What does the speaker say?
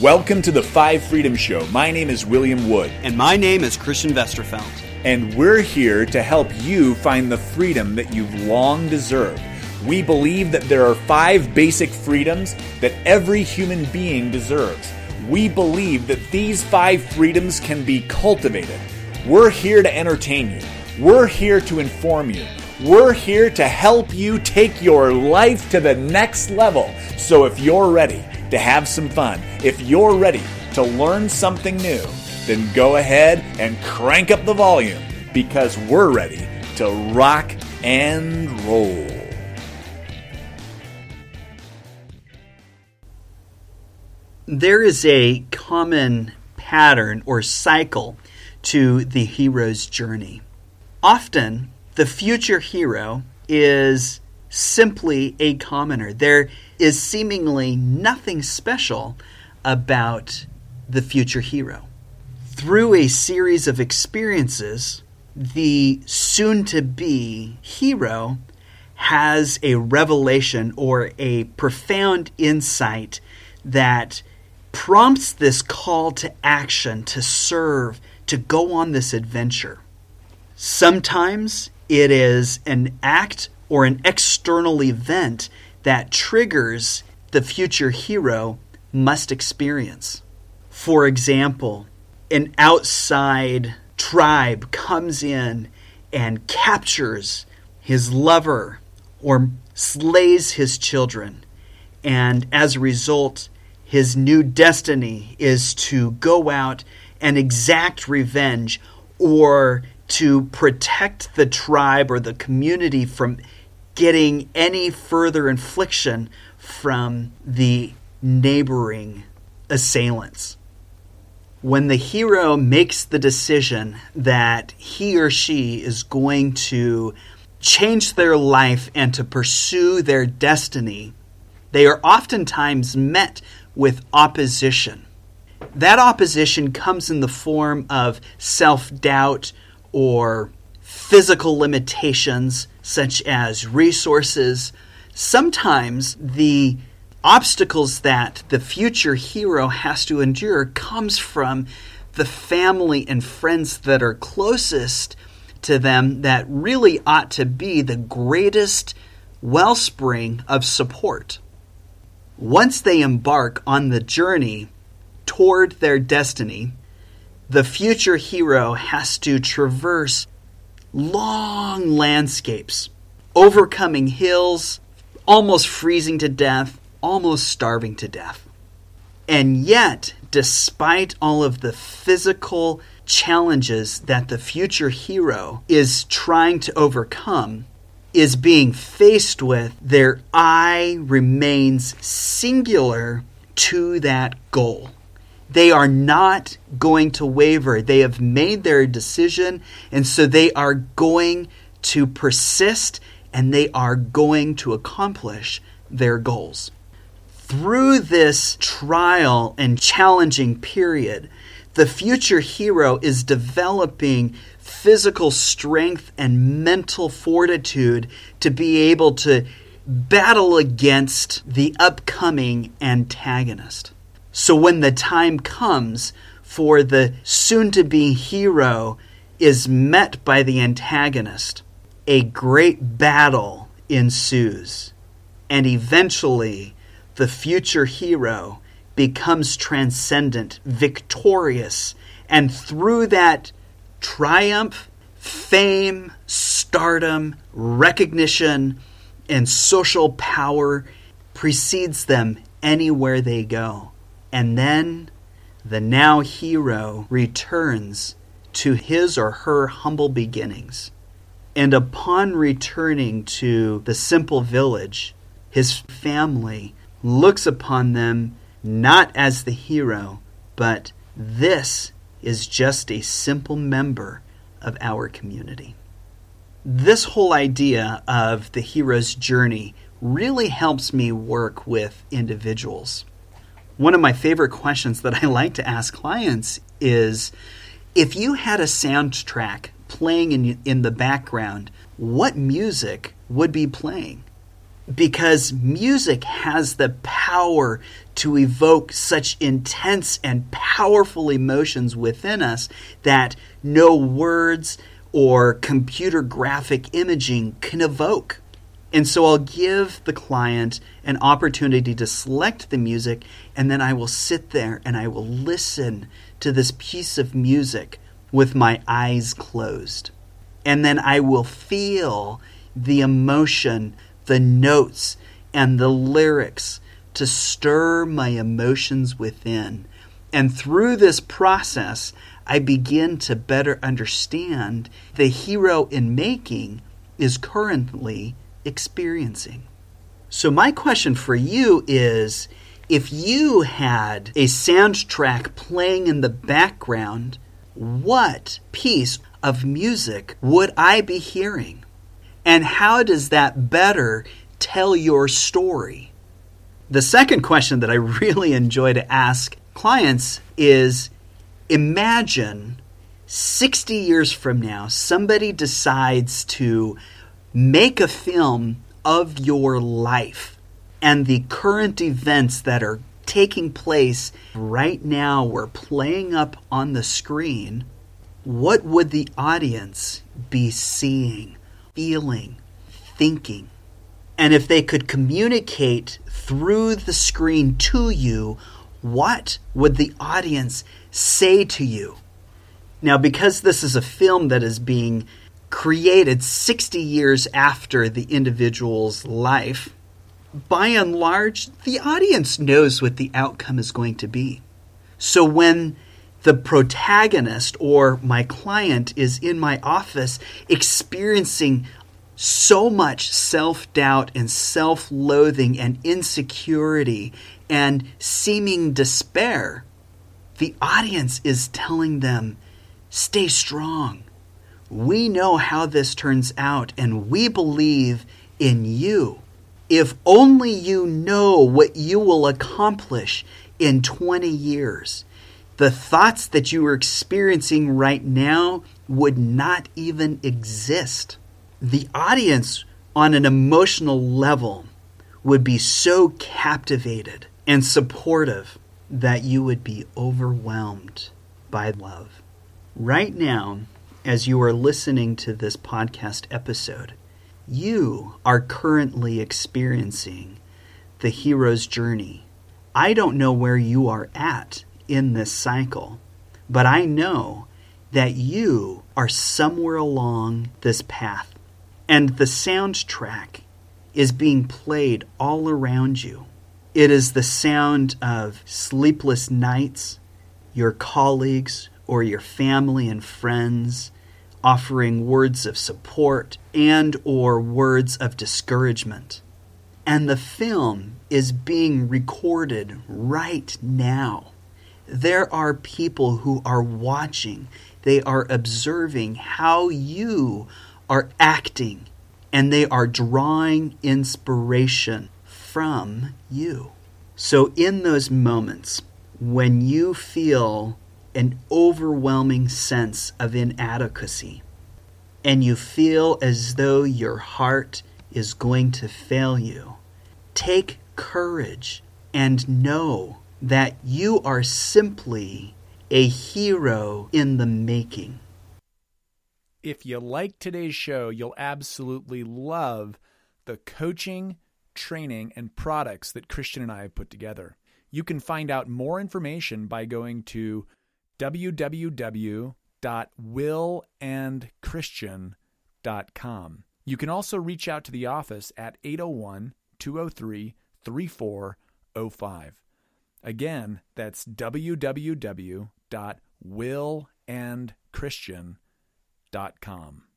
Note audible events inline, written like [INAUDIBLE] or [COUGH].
Welcome to the Five Freedom Show. My name is William Wood, And my name is Christian Westerfeld. and we're here to help you find the freedom that you've long deserved. We believe that there are five basic freedoms that every human being deserves. We believe that these five freedoms can be cultivated. We're here to entertain you. We're here to inform you. We're here to help you take your life to the next level. So if you're ready to have some fun, if you're ready to learn something new, then go ahead and crank up the volume because we're ready to rock and roll. There is a common pattern or cycle to the hero's journey. Often, the future hero is simply a commoner. There is seemingly nothing special about the future hero. Through a series of experiences, the soon to be hero has a revelation or a profound insight that prompts this call to action, to serve, to go on this adventure. Sometimes it is an act or an external event that triggers the future hero must experience. For example, an outside tribe comes in and captures his lover or slays his children. And as a result, his new destiny is to go out and exact revenge or to protect the tribe or the community from getting any further infliction from the neighboring assailants. When the hero makes the decision that he or she is going to change their life and to pursue their destiny, they are oftentimes met with opposition. That opposition comes in the form of self doubt or physical limitations, such as resources. Sometimes the obstacles that the future hero has to endure comes from the family and friends that are closest to them that really ought to be the greatest wellspring of support. Once they embark on the journey toward their destiny, the future hero has to traverse long landscapes, overcoming hills, almost freezing to death, almost starving to death. And yet, despite all of the physical challenges that the future hero is trying to overcome, is being faced with, their eye remains singular to that goal. They are not going to waver. They have made their decision, and so they are going to persist and they are going to accomplish their goals. Through this trial and challenging period, the future hero is developing physical strength and mental fortitude to be able to battle against the upcoming antagonist. So when the time comes for the soon to be hero is met by the antagonist, a great battle ensues. And eventually, the future hero becomes transcendent, victorious, and through that triumph, fame, stardom, recognition, and social power precedes them anywhere they go. And then the now hero returns to his or her humble beginnings. And upon returning to the simple village, his family looks upon them not as the hero, but this is just a simple member of our community. This whole idea of the hero's journey really helps me work with individuals. One of my favorite questions that I [LAUGHS] like to ask clients is if you had a soundtrack playing in, in the background, what music would be playing? because music has the power to evoke such intense and powerful emotions within us that no words or computer graphic imaging can evoke. And so I'll give the client an opportunity to select the music, and then I will sit there and I will listen to this piece of music with my eyes closed. And then I will feel the emotion, the notes, and the lyrics to stir my emotions within. And through this process, I begin to better understand the hero in making is currently experiencing. So, my question for you is if you had a soundtrack playing in the background, what piece of music would I be hearing? And how does that better tell your story? The second question that I [LAUGHS] really enjoy to ask clients is imagine 60 years from now, somebody decides to make a film of your life and the current events that are taking place right now were playing up on the screen, what would the audience be seeing, feeling, thinking? And if they could communicate through the screen to you, what would the audience say to you? Now, because this is a film that is being created 60 years after the individual's life, by and large, the audience knows what the outcome is going to be. So when the protagonist or my client is in my office experiencing so much self doubt and self loathing and insecurity and seeming despair, the audience is telling them, stay strong. We know how this turns out, and we believe in you. If only you know what you will accomplish in 20 years, the thoughts that you are experiencing right now would not even exist. The audience, on an emotional level, would be so captivated and supportive that you would be overwhelmed by love. Right now, as you are listening to this podcast episode, you are currently experiencing the hero's journey. I don't know where you are at in this cycle, but I know that you are somewhere along this path. And the soundtrack is being played all around you. It is the sound of sleepless nights, your colleagues or your family and friends offering words of support and or words of discouragement. And the film is being recorded right now. There are people who are watching. They are observing how you are acting and they are drawing inspiration from you. So, in those moments when you feel an overwhelming sense of inadequacy, and you feel as though your heart is going to fail you, take courage and know that you are simply a hero in the making. If you like today's show, you'll absolutely love the coaching, training, and products that Christian and I have put together. You can find out more information by going to www.willandchristian.com. You can also reach out to the office at 801 203 3405. Again, that's www.willandchristian.com.